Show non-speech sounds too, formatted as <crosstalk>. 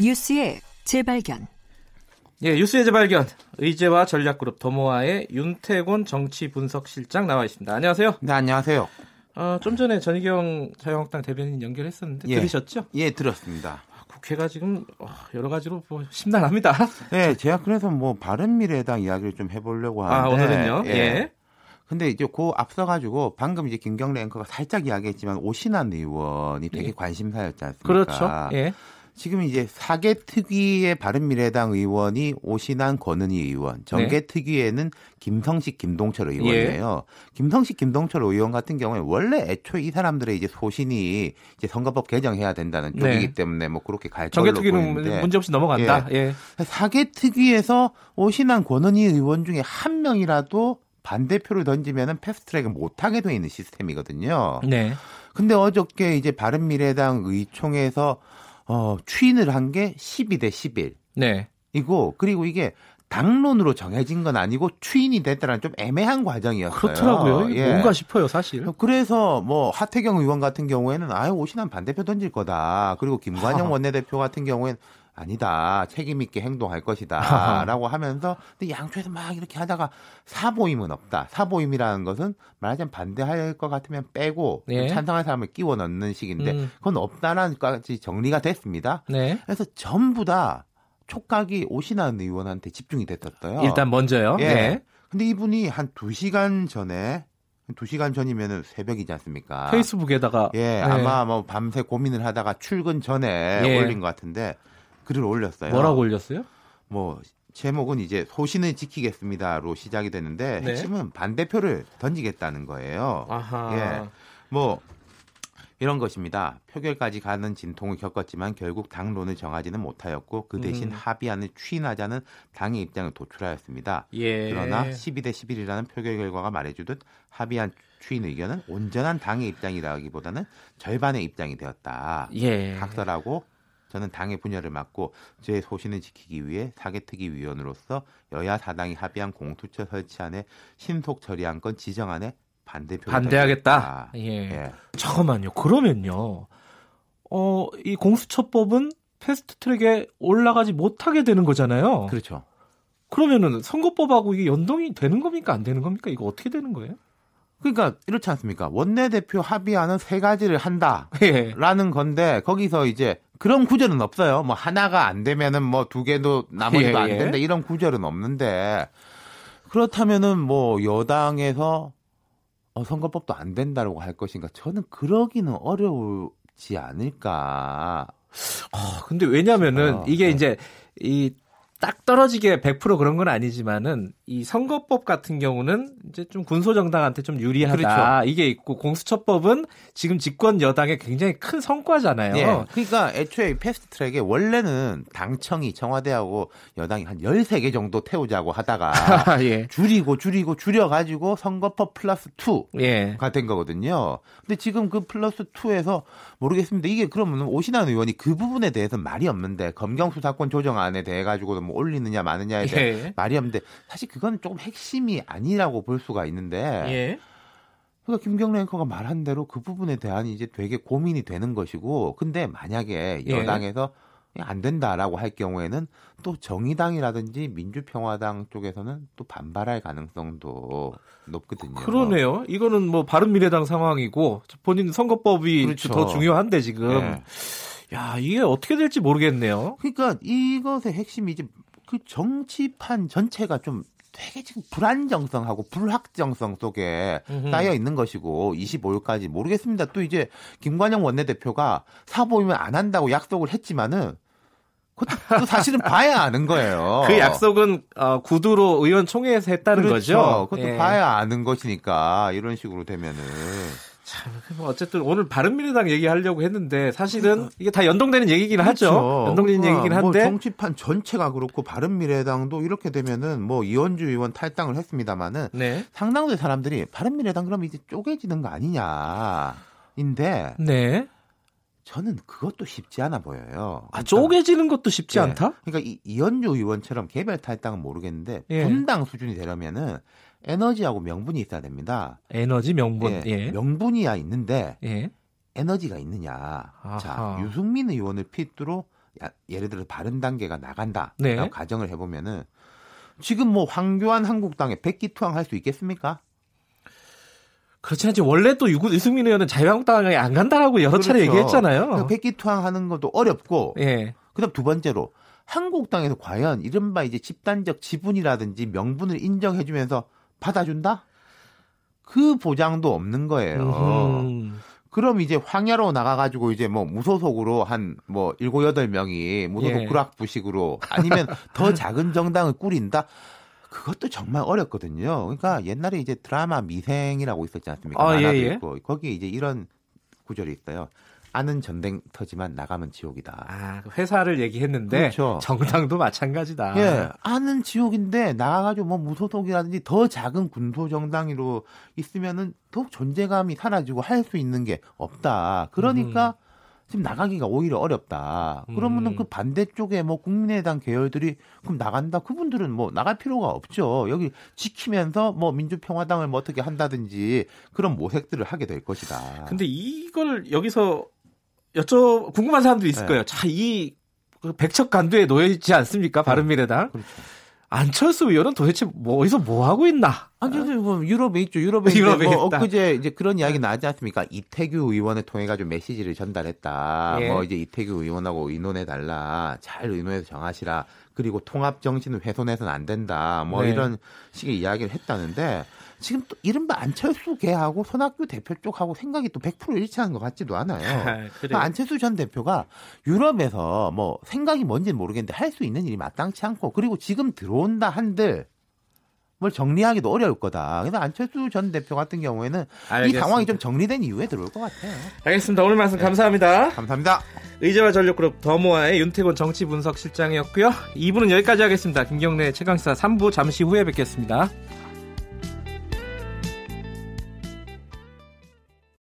뉴스의 재발견. 예, 뉴스의 재발견. 의제와 전략그룹 더모아의 윤태곤 정치분석실장 나와 있습니다. 안녕하세요. 네, 안녕하세요. 어, 좀 전에 전희경 자유한국당 대변인 연결했었는데 예. 들으셨죠? 예, 들었습니다. 국회가 지금 어, 여러 가지로 뭐 심란합니다. 네, 제가 그래서 뭐 바른 미래당 이야기를 좀 해보려고 아, 하는데. 오늘은요? 예. 근데 이제 그 앞서가지고 방금 이제 김경래 앵커가 살짝 이야기했지만 오신환 의원이 되게 예. 관심사였지 않습니까? 그렇죠. 예. 지금 이제 사개 특위의 바른미래당 의원이 오신환 권은희 의원, 정계 특위에는 김성식 김동철 의원이에요. 김성식 김동철 의원 같은 경우에 원래 애초에 이 사람들의 이제 소신이 이제 선거법 개정해야 된다는 네. 쪽이기 때문에 뭐 그렇게 갈 정개특위는 보이는데 문제 없이 넘어간다. 예. 사개 특위에서 오신환 권은희 의원 중에 한 명이라도 반대표를 던지면은 패스트트랙을 못 하게 돼 있는 시스템이거든요. 네. 근데 어저께 이제 바른미래당 의총에서 어, 추인을 한 게 12대 11. 네. 이고 그리고 이게 당론으로 정해진 건 아니고 추인이 됐다는 좀 애매한 과정이었어요. 그렇더라고요. 예. 뭔가 싶어요, 사실. 그래서 뭐 하태경 의원 같은 경우에는 아예 오신한 반대표 던질 거다. 그리고 김관영. <laughs> 원내대표 같은 경우에는 아니다. 책임 있게 행동할 것이다. 하하. <laughs> 라고 하면서 근데 양쪽에서 막 이렇게 하다가 사보임은 없다. 사보임이라는 것은 말하자면 반대할 것 같으면 빼고 예. 찬성할 사람을 끼워 넣는 식인데 음. 그건 없다라는 까지 정리가 됐습니다. 네. 그래서 전부 다 촉각이 오신한 의원한테 집중이 됐었어요. 일단 먼저요. 예. 네. 근데 이분이 한 2시간 전에 한 2시간 전이면은 새벽이지 않습니까? 페이스북에다가 예, 네. 아마 뭐 밤새 고민을 하다가 출근 전에 예. 올린 것 같은데 글을 올렸어요. 뭐라고 올렸어요? 뭐 제목은 이제 소신을 지키겠습니다로 시작이 됐는데 네. 핵심은 반대표를 던지겠다는 거예요. 아하. 예. 뭐 이런 것입니다. 표결까지 가는 진통을 겪었지만 결국 당론을 정하지는 못하였고 그 대신 음. 합의안을 추인하자는 당의 입장을 도출하였습니다. 예. 그러나 12대 11이라는 표결 결과가 말해주듯 합의안 추인 의견은 온전한 당의 입장이라기보다는 절반의 입장이 되었다. 예. 각설하고 저는 당의 분열을 막고 제 소신을 지키기 위해 사개특위 위원으로서 여야 사당이 합의한 공투처 설치안에 신속 처리한 건 지정안에 반대표를 반대하겠다. 예. 예. 잠깐만요. 그러면요. 어, 이 공수처법은 패스트 트랙에 올라가지 못하게 되는 거잖아요. 그렇죠. 그러면은 선거법하고 이게 연동이 되는 겁니까? 안 되는 겁니까? 이거 어떻게 되는 거예요? 그러니까 이렇지 않습니까? 원내대표 합의안은 세 가지를 한다. 예. 라는 건데 거기서 이제 그런 구절은 없어요. 뭐 하나가 안 되면은 뭐 두 개도 나머지도 예, 안 예. 된다 이런 구절은 없는데 그렇다면은 뭐 여당에서 어, 선거법도 안 된다라고 할 것인가? 저는 그러기는 어려우지 않을까. 아, 근데 왜냐면은 어, 이게 네. 이제 이 딱 떨어지게 100% 그런 건 아니지만은 이 선거법 같은 경우는 이제 좀 군소 정당한테 좀 유리하다 그렇죠. 이게 있고 공수처법은 지금 집권 여당의 굉장히 큰 성과잖아요. 예. 그러니까 애초에 패스트 트랙에 원래는 당청이 청와대하고 여당이 한 13개 정도 태우자고 하다가 <laughs> 예. 줄이고 줄이고 줄여 가지고 선거법 플러스 2 예. 가된 거거든요. 근데 지금 그 플러스 2에서 모르겠습니다. 이게 그러면 오신환 의원이 그 부분에 대해서 말이 없는데 검경 수사권 조정안에 대해 가지고도 뭐 올리느냐 마느냐에 대해 예. 말이 없는데 사실 그건 조금 핵심이 아니라고 볼 수가 있는데 예. 그러니까 김경래 앵커가 말한 대로 그 부분에 대한 이제 되게 고민이 되는 것이고 근데 만약에 예. 여당에서 안 된다라고 할 경우에는 또 정의당이라든지 민주평화당 쪽에서는 또 반발할 가능성도 높거든요. 그러네요. 이거는 뭐 바른미래당 상황이고 본인 선거법이 그렇죠. 더 중요한데 지금. 예. 야 이게 어떻게 될지 모르겠네요. 그러니까 이것의 핵심이 이제 그 정치판 전체가 좀 되게 지금 불안정성하고 불확정성 속에 음흠. 쌓여 있는 것이고 25일까지 모르겠습니다. 또 이제 김관영 원내대표가 사보이면 안 한다고 약속을 했지만은 그것도 또 사실은 봐야 아는 거예요. <laughs> 그 약속은 어, 구두로 의원총회에서 했다는 그렇죠. 거죠. 그것도 예. 봐야 아는 것이니까 이런 식으로 되면은 참, 뭐 어쨌든 오늘 바른미래당 얘기하려고 했는데 사실은 이게 다 연동되는 얘기긴 하죠. 그렇죠. 연동되는 그러니까 얘기긴 뭐 한데 정치판 전체가 그렇고 바른미래당도 이렇게 되면은 뭐 이원주 의원 탈당을 했습니다마는 네. 상당수 사람들이 바른미래당 그럼 이제 쪼개지는 거 아니냐인데 네. 저는 그것도 쉽지 않아 보여요. 아, 쪼개지는 것도 쉽지 예. 않다? 그러니까 이, 이현주 의원처럼 개별 탈당은 모르겠는데 예. 분당 수준이 되려면은 에너지하고 명분이 있어야 됩니다. 에너지 명분. 예. 예. 명분이야 있는데 예. 에너지가 있느냐. 아하. 자, 유승민 의원을 필두로 예를 들어 바른 단계가 나간다. 네. 가정을 해보면은 지금 뭐 황교안 한국당에 백기투항 할 수 있겠습니까? 그렇지 않지. 원래 또 유승민 의원은 자유한국당에 안 간다라고 여러 차례 그렇죠. 얘기했잖아요. 백기투항 하는 것도 어렵고. 예. 그다음 두 번째로 한국당에서 과연 이른바 이제 집단적 지분이라든지 명분을 인정해주면서 받아준다? 그 보장도 없는 거예요. 음. 그럼 이제 황야로 나가가지고 이제 뭐 무소속으로 한 뭐 일곱 여덟 명이 무소속 예. 구락부식으로 아니면 <laughs> 더 작은 정당을 꾸린다? 그것도 정말 어렵거든요. 그러니까 옛날에 이제 드라마 미생이라고 있었지 않습니까? 아, 예, 예. 있고 거기에 이제 이런 구절이 있어요. 아는 전쟁터지만 나가면 지옥이다. 아, 그 회사를 얘기했는데 그렇죠. 정당도 마찬가지다. 예, 아는 지옥인데 나가가지고 뭐 무소속이라든지 더 작은 군소 정당으로 있으면은 더욱 존재감이 사라지고 할 수 있는 게 없다. 그러니까 음. 지금 나가기가 오히려 어렵다. 그러면은 음. 그 반대쪽에 뭐 국민의당 계열들이 그럼 나간다. 그분들은 뭐 나갈 필요가 없죠. 여기 지키면서 뭐 민주평화당을 뭐 어떻게 한다든지 그런 모색들을 하게 될 것이다. 근데 이걸 여기서 여쭤 궁금한 사람도 있을 네. 거예요. 자, 이그 백척 간두에 놓여 있지 않습니까? 바른미래당. 네. 그렇죠. 안철수 의원은 도대체 뭐 어디서 뭐 하고 있나? 안철수 의원 유럽에 있죠. 유럽에, <laughs> 유럽에 뭐 엊그제 이제 그런 이야기 나지 않습니까? 이태규 의원을 통해 가지고 메시지를 전달했다. 예. 뭐 이제 이태규 의원하고 의논해 달라. 잘 의논해서 정하시라. 그리고 통합 정신을 훼손해서는 안 된다. 뭐 네. 이런 식의 이야기를 했다는데 지금 또 이른바 안철수 개하고 손학규 대표 쪽하고 생각이 또 100% 일치하는 것 같지도 않아요. <laughs> 아, 그러니까 안철수 전 대표가 유럽에서 뭐 생각이 뭔지는 모르겠는데 할 수 있는 일이 마땅치 않고 그리고 지금 들어온다 한들 뭘 정리하기도 어려울 거다. 그래서 안철수 전 대표 같은 경우에는 알겠습니다. 이 상황이 좀 정리된 이후에 들어올 것 같아요. 알겠습니다. 오늘 말씀 네. 감사합니다. 감사합니다. 의제와 전력그룹 더모아의 윤태곤 정치분석실장이었고요. 2부는 여기까지 하겠습니다. 김경래 최강시사 3부 잠시 후에 뵙겠습니다.